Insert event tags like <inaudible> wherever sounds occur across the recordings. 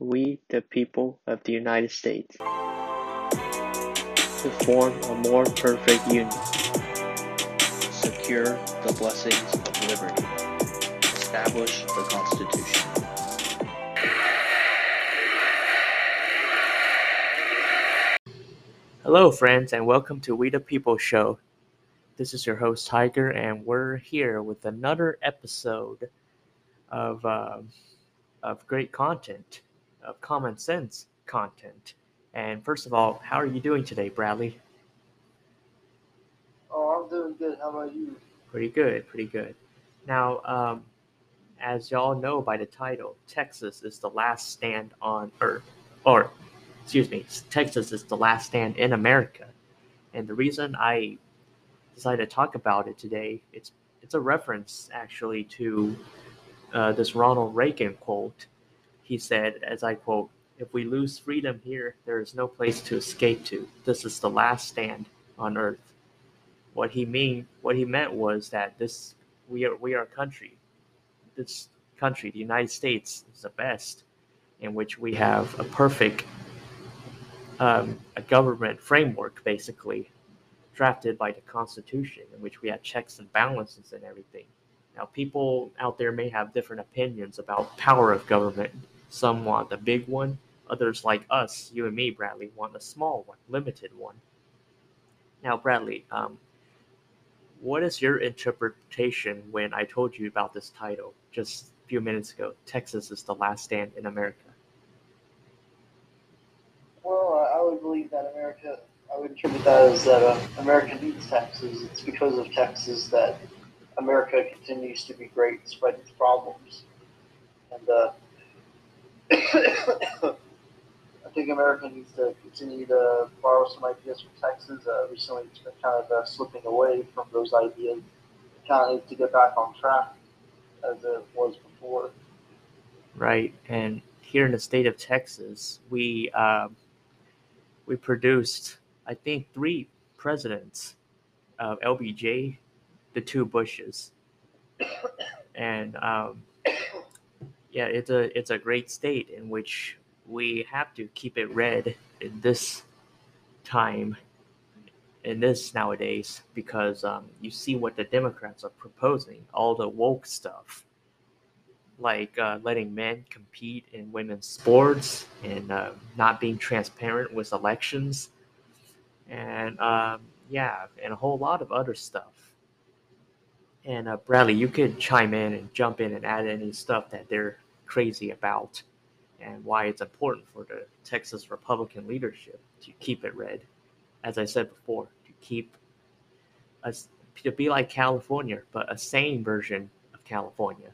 we, the people of the United States, to form a more perfect union, secure the blessings of liberty, establish the Constitution. Hello, friends, and welcome to We the People Show. This is your host, Tiger, and we're here with another episode of, uh, of great content of common sense content. And first of all, how are you doing today, Bradley? Oh, I'm doing good. How about you? Pretty good, pretty good. Now, um, as y'all know by the title, Texas is the last stand on Earth, or excuse me, Texas is the last stand in America. And the reason I decided to talk about it today, it's it's a reference actually to uh, this Ronald Reagan quote he said, as I quote, If we lose freedom here, there is no place to escape to. This is the last stand on earth. What he mean what he meant was that this we are we are a country. This country, the United States, is the best, in which we have a perfect um, a government framework basically drafted by the Constitution, in which we have checks and balances and everything. Now, people out there may have different opinions about power of government some want the big one, others like us, you and me, Bradley, want a small one, limited one. Now, Bradley, um, what is your interpretation when I told you about this title just a few minutes ago? Texas is the last stand in America. Well, I would believe that America, I would interpret that as that uh, America needs Texas. It's because of Texas that America continues to be great despite its problems. And uh, <coughs> I think America needs to continue to borrow some ideas from Texas. Uh, recently, it's been kind of uh, slipping away from those ideas. It Kind of needs to get back on track as it was before. Right, and here in the state of Texas, we uh, we produced, I think, three presidents of LBJ, the two Bushes, <coughs> and um, yeah, it's a it's a great state in which we have to keep it red in this time, in this nowadays, because um, you see what the Democrats are proposing, all the woke stuff, like uh, letting men compete in women's sports and uh, not being transparent with elections, and um, yeah, and a whole lot of other stuff. And uh, Bradley, you could chime in and jump in and add any stuff that they're crazy about and why it's important for the Texas Republican leadership to keep it red. As I said before, to keep us to be like California, but a sane version of California.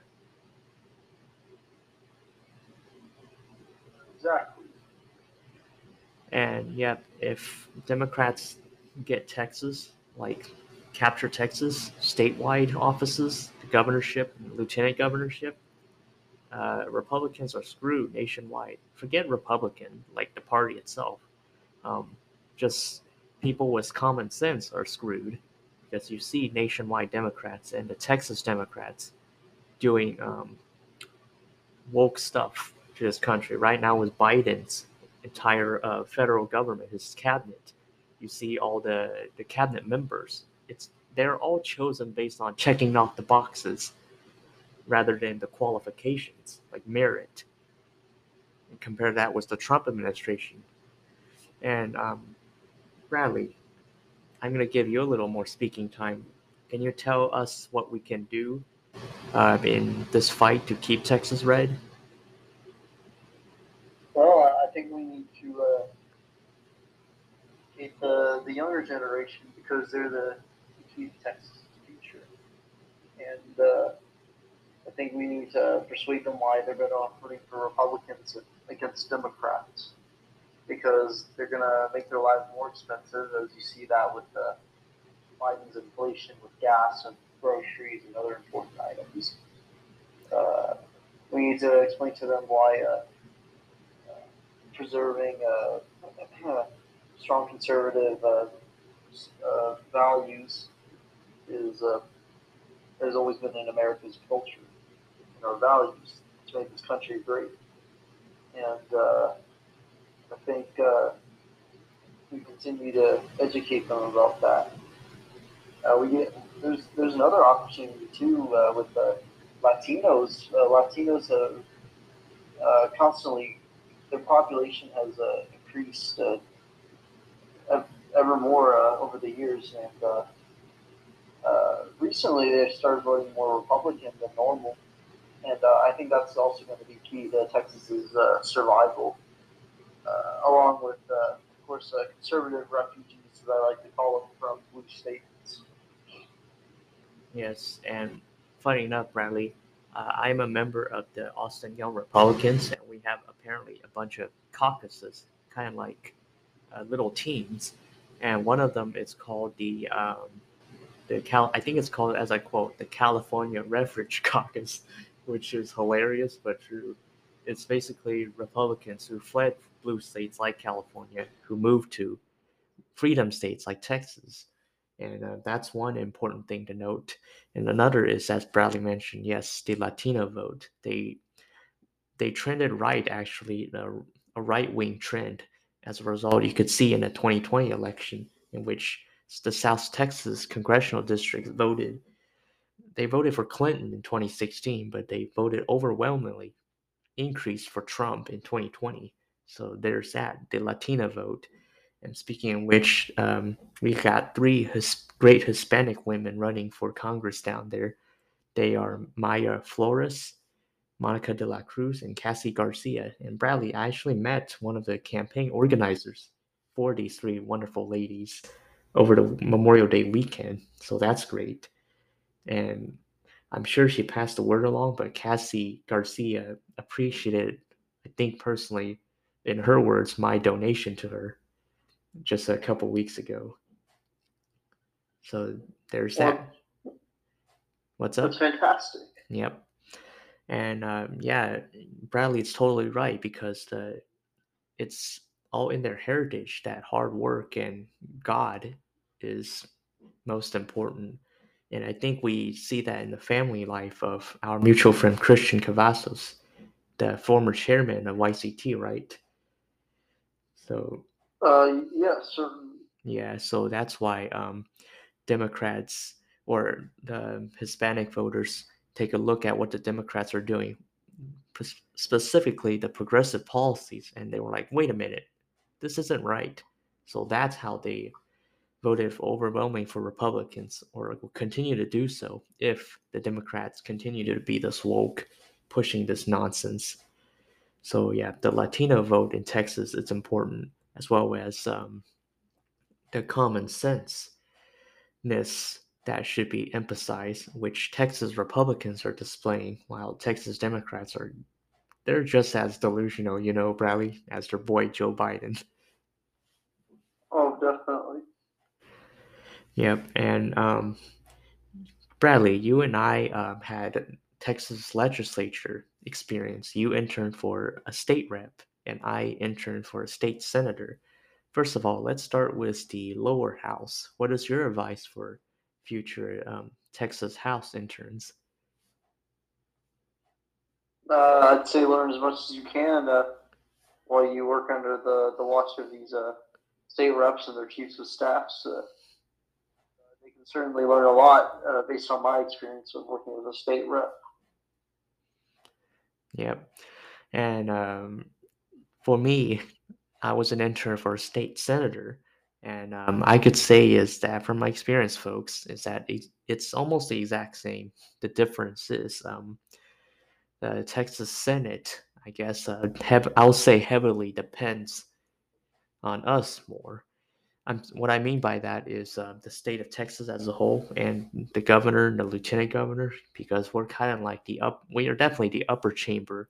Exactly. And yep, if Democrats get Texas, like capture Texas, statewide offices, the governorship, lieutenant governorship, uh, Republicans are screwed nationwide. Forget Republican, like the party itself. Um, just people with common sense are screwed because you see nationwide Democrats and the Texas Democrats doing um, woke stuff to this country. Right now, with Biden's entire uh, federal government, his cabinet, you see all the the cabinet members. It's they're all chosen based on checking off the boxes rather than the qualifications like merit. And compare that with the Trump administration. And um, Bradley, I'm going to give you a little more speaking time. Can you tell us what we can do uh, in this fight to keep Texas red? Well, I think we need to uh, keep the, the younger generation because they're the key future. And uh, I think we need to persuade them why they're better off voting for Republicans against Democrats because they're going to make their lives more expensive, as you see that with the Biden's inflation with gas and groceries and other important items. Uh, we need to explain to them why uh, uh, preserving uh, <clears throat> strong conservative uh, uh, values is has always been in America's culture and our values to make this country great. and uh, I think uh, we continue to educate them about that. Uh, we get there's there's another opportunity too uh, with the Latinos. Uh, Latinos uh, constantly their population has uh, increased ever more over the years, and recently they've started voting more Republican than normal. And I think that's also going to be key to Texas's survival, along with of course, uh, conservative refugees, as I like to call them, from blue states. Yes, and funny enough, Bradley, uh, I'm a member of the Austin Young Republicans, and we have apparently a bunch of caucuses, kind of like uh, little teams, and one of them is called the um, the Cal. I think it's called, as I quote, the California Refuge <laughs> Caucus, which is hilarious but true. It's basically Republicans who fled blue states like California who moved to freedom states like Texas. And uh, that's one important thing to note. And another is, as Bradley mentioned, yes, the Latino vote. They they trended right, actually, a, a right wing trend. As a result, you could see in the 2020 election, in which the South Texas congressional district voted. They voted for Clinton in 2016, but they voted overwhelmingly increased for Trump in 2020. So there's that, the Latina vote. And speaking of which, um, we got three his, great Hispanic women running for Congress down there. They are Mayra Flores, Monica de la Cruz, and Cassy Garcia. And Bradley, I actually met one of the campaign organizers for these three wonderful ladies over the Memorial Day weekend. So that's great. And I'm sure she passed the word along, but Cassy Garcia appreciated, I think personally, in her words, my donation to her just a couple weeks ago. So there's well, that. What's up? That's fantastic. Yep. And um, yeah, Bradley's totally right because the it's all in their heritage that hard work and God is most important. And I think we see that in the family life of our mutual friend Christian Cavazos, the former chairman of YCT, right? So, uh, yeah, certainly. Yeah, so that's why um, Democrats or the Hispanic voters take a look at what the Democrats are doing, specifically the progressive policies, and they were like, wait a minute, this isn't right. So that's how they voted overwhelmingly for Republicans or will continue to do so if the Democrats continue to be this woke, pushing this nonsense. So yeah, the Latino vote in Texas is important as well as um, the common sense ness that should be emphasized, which Texas Republicans are displaying, while Texas Democrats are they're just as delusional, you know, Bradley, as their boy Joe Biden. Oh, definitely. Yep, and um, Bradley, you and I um, had Texas legislature experience. You interned for a state rep, and I interned for a state senator. First of all, let's start with the lower house. What is your advice for future um, Texas House interns? Uh, I'd say learn as much as you can uh, while you work under the, the watch of these uh, state reps and their chiefs of staffs. Uh, they can certainly learn a lot uh, based on my experience of working with a state rep. Yep. And um, for me, I was an intern for a state senator. And um, I could say is that from my experience, folks, is that it's almost the exact same. The difference is um, the Texas Senate, I guess, uh, have, I'll say heavily depends on us more. I'm, what I mean by that is uh, the state of Texas as a whole and the governor and the lieutenant governor, because we're kind of like the up, we are definitely the upper chamber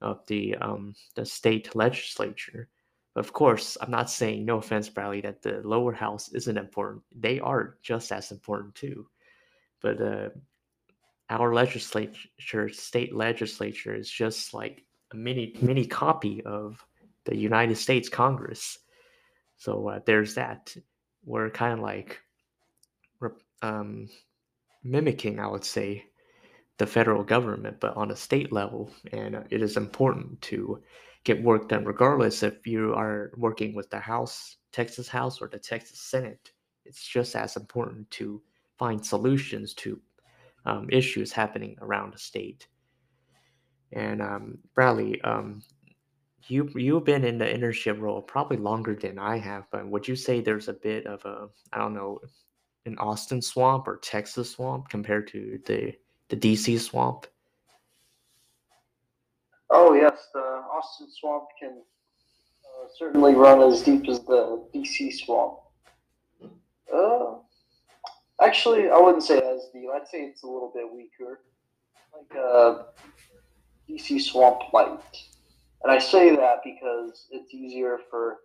of the um, the state legislature. Of course, I'm not saying no offense, Bradley, that the lower house isn't important. They are just as important too. But uh, our legislature, state legislature, is just like a mini mini copy of the United States Congress so uh, there's that. We're kind of like um, mimicking, I would say, the federal government, but on a state level. And uh, it is important to get work done, regardless if you are working with the House, Texas House, or the Texas Senate. It's just as important to find solutions to um, issues happening around the state. And um, Bradley, um, you you've been in the internship role probably longer than I have, but would you say there's a bit of a I don't know an Austin swamp or Texas swamp compared to the the DC swamp? Oh yes, the Austin swamp can uh, certainly run as deep as the DC swamp. Uh, actually, I wouldn't say as deep. I'd say it's a little bit weaker, like a uh, DC swamp light. And I say that because it's easier for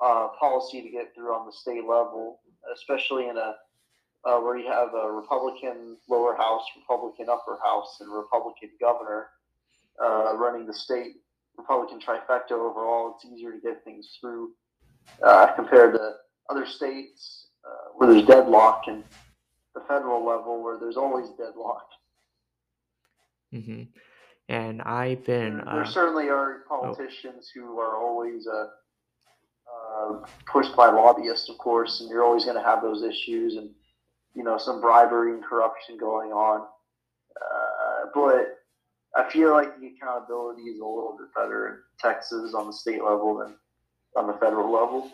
uh, policy to get through on the state level, especially in a uh, where you have a Republican lower house, Republican upper house, and Republican governor uh, running the state. Republican trifecta overall, it's easier to get things through uh, compared to other states uh, where there's deadlock and the federal level where there's always deadlock. Mm-hmm and I've been. There, there uh, certainly are oh. politicians oh. who are always uh, uh, pushed by lobbyists, of course, and you're always going to have those issues and you know some bribery and corruption going on. Uh, but I feel like the accountability is a little bit better in Texas on the state level than on the federal level.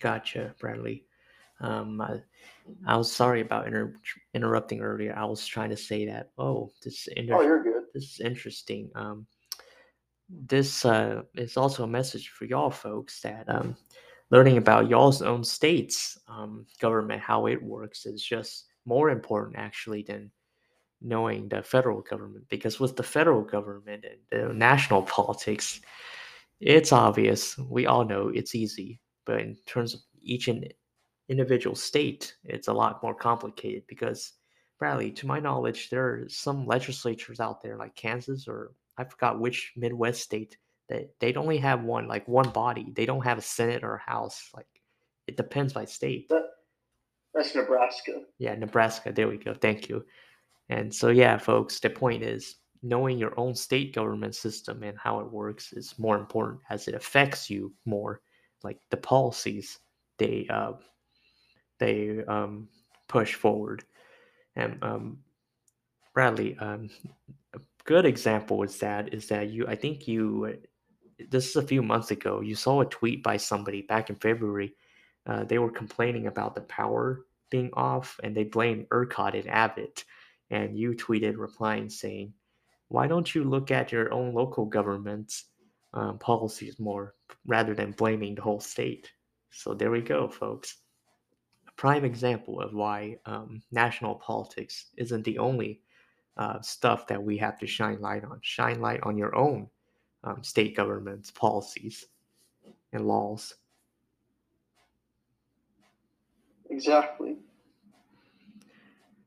Gotcha, Bradley. Um, I, I was sorry about inter- interrupting earlier. I was trying to say that. Oh, this. Inter- oh, you're good. This is interesting. Um, this uh, is also a message for y'all folks that um, learning about y'all's own state's um, government, how it works, is just more important actually than knowing the federal government. Because with the federal government and the national <laughs> politics, it's obvious. We all know it's easy. But in terms of each individual state, it's a lot more complicated because, Bradley, to my knowledge, there are some legislatures out there like Kansas or I forgot which Midwest state that they only have one like one body. They don't have a Senate or a House. Like it depends by state. That, that's Nebraska. Yeah, Nebraska. There we go. Thank you. And so yeah, folks, the point is knowing your own state government system and how it works is more important as it affects you more. Like the policies they uh, they um, push forward. And um, Bradley, um, a good example is that is that you I think you this is a few months ago you saw a tweet by somebody back in February. Uh, they were complaining about the power being off and they blamed ERCOT and Abbott. And you tweeted replying saying, "Why don't you look at your own local government's um, policies more rather than blaming the whole state?" So there we go, folks prime example of why um, national politics isn't the only uh, stuff that we have to shine light on. Shine light on your own um, state government's policies and laws. Exactly.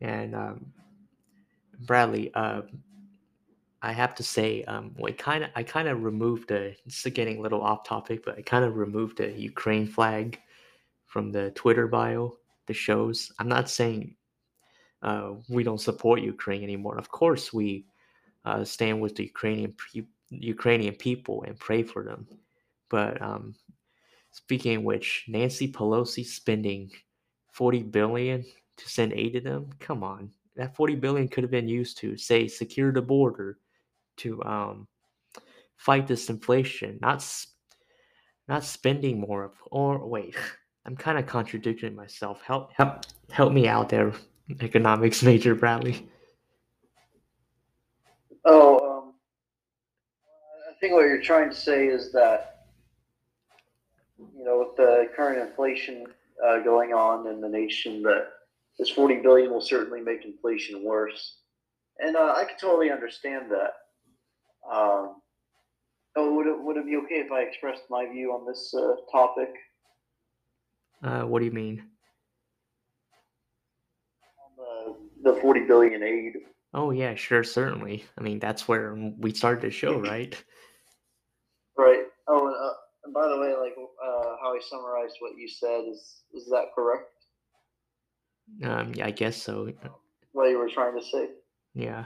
And um, Bradley, uh, I have to say, um, well, kind of, I kind of removed the. It's getting a little off topic, but I kind of removed the Ukraine flag from the Twitter bio the shows. I'm not saying uh, we don't support Ukraine anymore. Of course, we uh, stand with the Ukrainian Ukrainian people and pray for them. But um, speaking of which, Nancy Pelosi spending 40 billion to send aid to them. Come on, that 40 billion could have been used to say secure the border, to um, fight this inflation, not not spending more. Of. Or wait. I'm kind of contradicting myself. Help, help, help me out there, economics major Bradley. Oh, um, I think what you're trying to say is that you know, with the current inflation uh, going on in the nation, that this 40 billion will certainly make inflation worse, and uh, I can totally understand that. Um, oh, would it would it be okay if I expressed my view on this uh, topic? Uh, what do you mean? The, the 40 billion aid. Oh yeah, sure, certainly. I mean, that's where we started the show, right? Right. Oh, and, uh, and by the way, like uh, how I summarized what you said is is that correct? Um, yeah, I guess so. What you were trying to say? Yeah.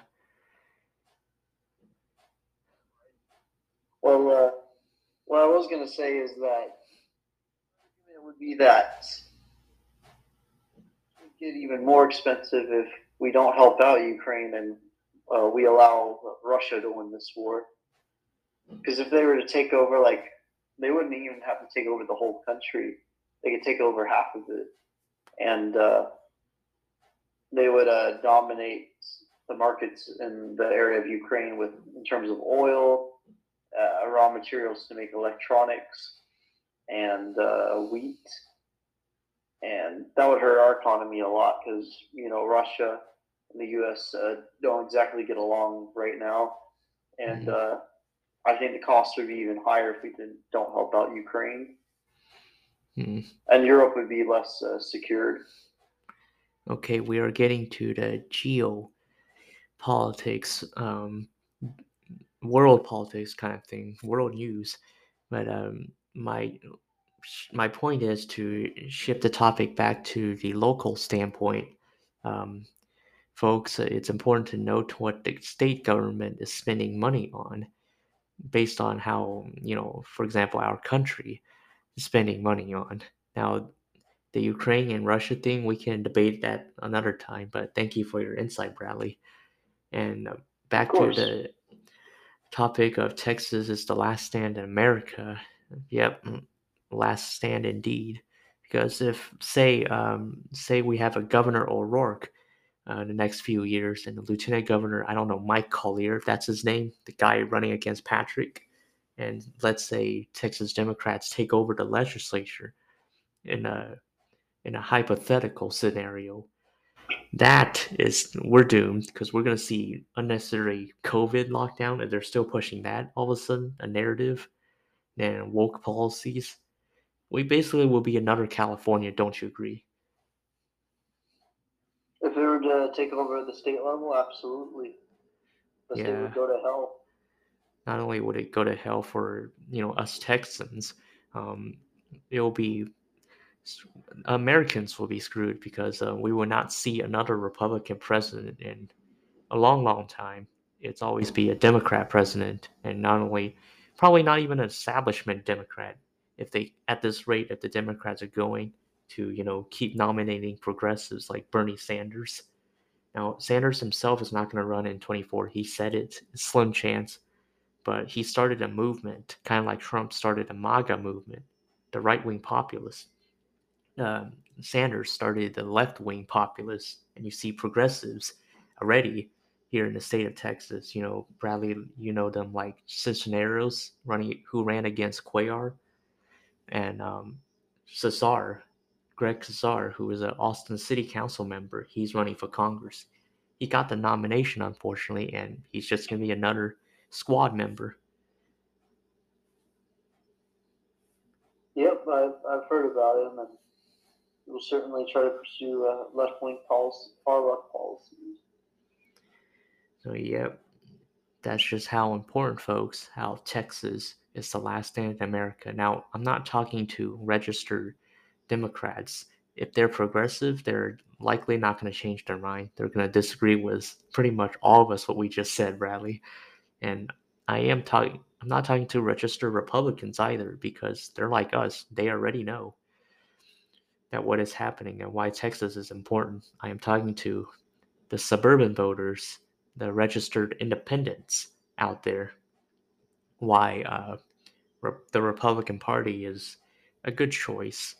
Well, uh, what I was going to say is that would be that get even more expensive if we don't help out Ukraine and uh, we allow Russia to win this war. Because if they were to take over, like, they wouldn't even have to take over the whole country. They could take over half of it. And uh, they would uh, dominate the markets in the area of Ukraine with in terms of oil, uh, raw materials to make electronics, and uh, wheat, and that would hurt our economy a lot because you know Russia and the U.S. Uh, don't exactly get along right now, and Mhm. uh, I think the cost would be even higher if we didn't, don't help out Ukraine, Hmm. and Europe would be less uh, secured. Okay, we are getting to the geopolitics, um, world politics kind of thing, world news. But um, my my point is to shift the topic back to the local standpoint. Um, folks, it's important to note what the state government is spending money on based on how, you know, for example, our country is spending money on. Now, the Ukraine and Russia thing, we can debate that another time, but thank you for your insight, Bradley. And back to the topic of Texas is the last stand in America. Yep, mm, last stand indeed. Because if say um, say we have a Governor O'Rourke uh, in the next few years, and the Lieutenant Governor, I don't know Mike Collier, if that's his name, the guy running against Patrick, and let's say Texas Democrats take over the legislature in a in a hypothetical scenario, that is we're doomed because we're gonna see unnecessary COVID lockdown, and they're still pushing that all of a sudden, a narrative and woke policies. We basically will be another California, don't you agree? If they were to take over at the state level, absolutely, the state would go to hell. Not only would it go to hell for you know us Texans, um, it will be Americans will be screwed because uh, we will not see another Republican president in a long, long time. It's always be a Democrat president, and not only, probably not even an establishment Democrat. If they, at this rate, if the Democrats are going to, you know, keep nominating progressives like Bernie Sanders. Now, Sanders himself is not going to run in 24. He said it, slim chance, but he started a movement, kind of like Trump started a MAGA movement, the right wing populist. um, Sanders started the left wing populist, and you see progressives already here in the state of Texas. You know, Bradley, you know them like Cisneros running, who ran against Cuellar, and um, Casar, Greg Casar, who is an Austin City Council member. He's running for Congress. He got the nomination, unfortunately, and he's just going to be another squad member. Yep, I've, I've heard about him, and we'll certainly try to pursue uh, left wing policy, far left policies. So, yep, that's just how important, folks, how Texas is the last stand in America. Now, I'm not talking to registered Democrats. If they're progressive, they're likely not going to change their mind. They're going to disagree with pretty much all of us what we just said, Bradley. And I am talking. I'm not talking to registered Republicans either because they're like us. They already know that what is happening and why Texas is important. I am talking to the suburban voters, the registered independents out there. Why uh, re- the Republican Party is a good choice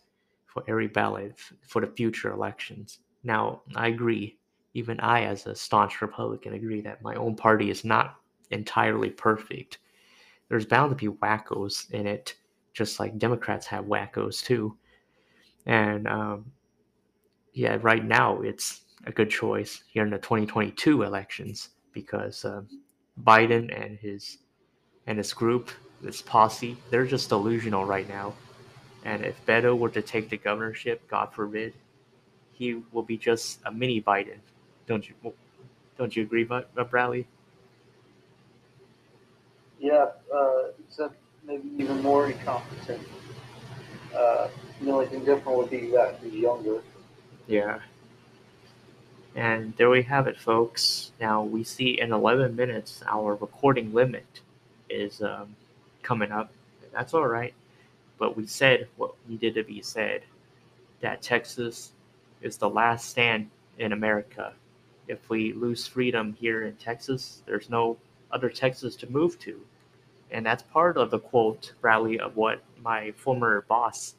for every ballot f- for the future elections. Now, I agree. Even I, as a staunch Republican, agree that my own party is not entirely perfect. There's bound to be wackos in it, just like Democrats have wackos too. And um, yeah, right now it's a good choice here in the 2022 elections because um, Biden and his and his group, this posse, they're just delusional right now. And if Beto were to take the governorship, God forbid, he will be just a mini Biden. Don't you? Don't you agree, uh, Bradley? Yeah, uh, except maybe even more incompetent. Uh, the only thing different would be that he's younger. Yeah. And there we have it, folks. Now we see in 11 minutes our recording limit is um, coming up. That's all right. But we said what needed to be said that Texas is the last stand in America. If we lose freedom here in Texas, there's no other Texas to move to. And that's part of the quote rally of what my former boss,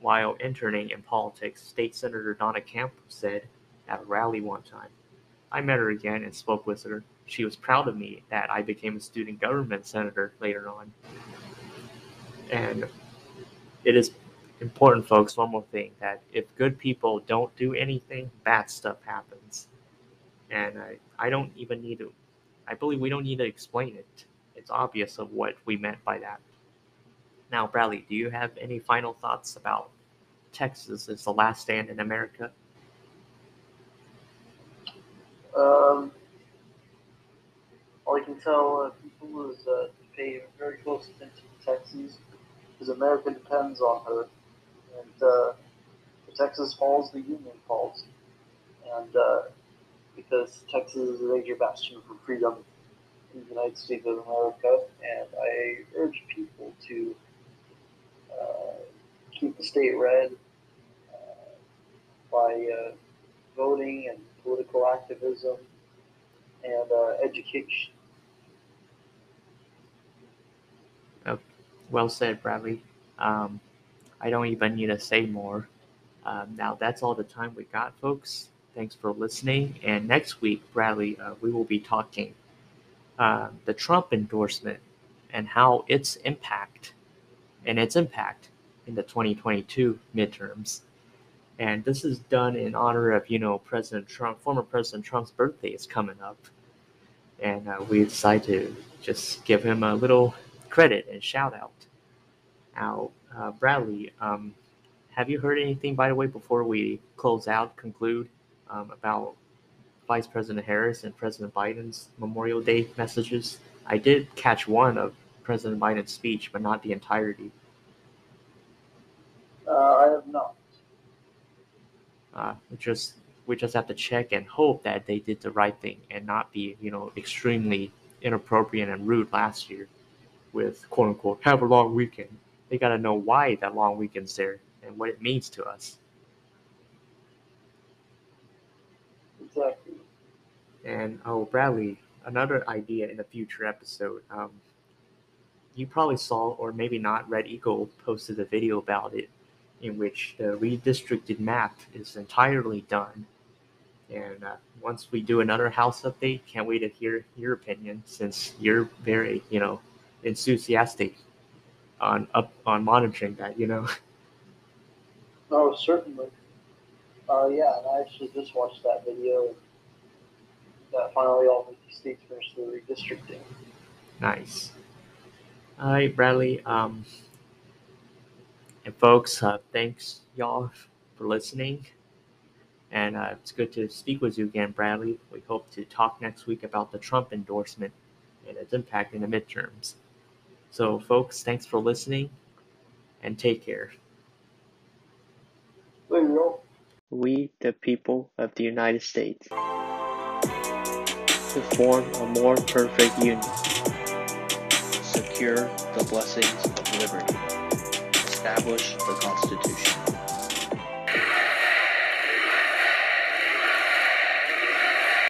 while interning in politics, State Senator Donna Campbell said at a rally one time. I met her again and spoke with her. She was proud of me that I became a student government senator later on. And it is important, folks, one more thing that if good people don't do anything, bad stuff happens. And I, I don't even need to, I believe we don't need to explain it. It's obvious of what we meant by that. Now, Bradley, do you have any final thoughts about Texas as the last stand in America? Um, all I can tell uh, people is uh, to pay very close attention to Texas, because America depends on her. And uh, if Texas falls, the Union falls. And uh, because Texas is a major bastion for freedom in the United States of America, and I urge people to uh, keep the state red uh, by uh, voting and political activism and uh, education. Oh, well said, Bradley. Um, I don't even need to say more. Um, now, that's all the time we got, folks. Thanks for listening. And next week, Bradley, uh, we will be talking uh, the Trump endorsement and how its impact and its impact in the 2022 midterms. And this is done in honor of, you know, President Trump, former President Trump's birthday is coming up. And uh, we decided to just give him a little credit and shout out. Now, uh, Bradley, um, have you heard anything, by the way, before we close out, conclude um, about Vice President Harris and President Biden's Memorial Day messages? I did catch one of President Biden's speech, but not the entirety. Uh, I have not. Uh, we just we just have to check and hope that they did the right thing and not be, you know, extremely inappropriate and rude last year with quote unquote have a long weekend. They got to know why that long weekend's there and what it means to us. Exactly. And oh, Bradley, another idea in a future episode. Um, you probably saw, or maybe not, Red Eagle posted a video about it in which the redistricted map is entirely done. And uh, once we do another house update, can't wait to hear your opinion since you're very, you know, enthusiastic on up on monitoring that, you know. <laughs> Oh, certainly. Uh, yeah, and I actually just watched that video that finally all 50 states finished the redistricting. Nice. All right, Bradley. Um, and folks, uh, thanks y'all for listening. And uh, it's good to speak with you again, Bradley. We hope to talk next week about the Trump endorsement and its impact in the midterms. So, folks, thanks for listening and take care. There you go. We, the people of the United States, to form a more perfect union, secure the blessings of liberty, establish the Constitution.